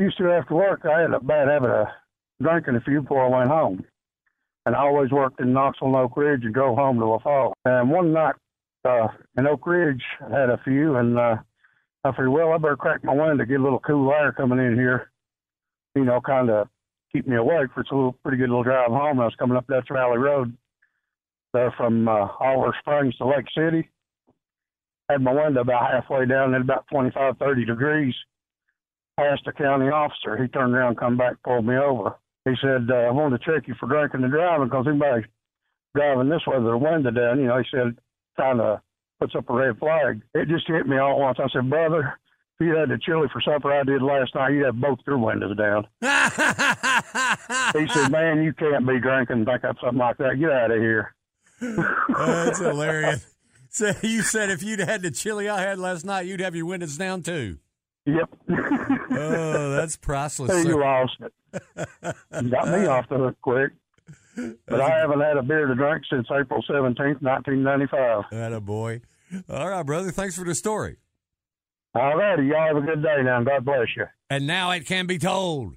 used to after work, I had a bad habit of drinking a few before I went home. And I always worked in Knoxville and Oak Ridge and drove home to LaFollette. And one night uh, in Oak Ridge, I had a few, and uh, I figured, well, I better crack my window to get a little cool air coming in here, you know, kind of keep me awake for a pretty good little drive home. I was coming up Dutch Valley Road there from uh, Oliver Springs to Lake City. Had my window about halfway down at about 25, 30 degrees. Asked a county officer. He turned around, come back, pulled me over. He said, uh, I wanted to check you for drinking and driving because anybody driving this way with their window down, you know, he said, kind of puts up a red flag. It just hit me all at once. I said, brother, if you had the chili for supper I did last night, you'd have both your windows down. he said, man, you can't be drinking think up something like that. Get out of here. That's hilarious. So you said if you'd had the chili I had last night, you'd have your windows down too. Yep. oh, that's priceless. Hey, you lost it. You got me off the hook quick. But I haven't had a beer to drink since April 17th, 1995. That a boy. All right, brother. Thanks for the story. All righty. Y'all have a good day now. God bless you. And now it can be told.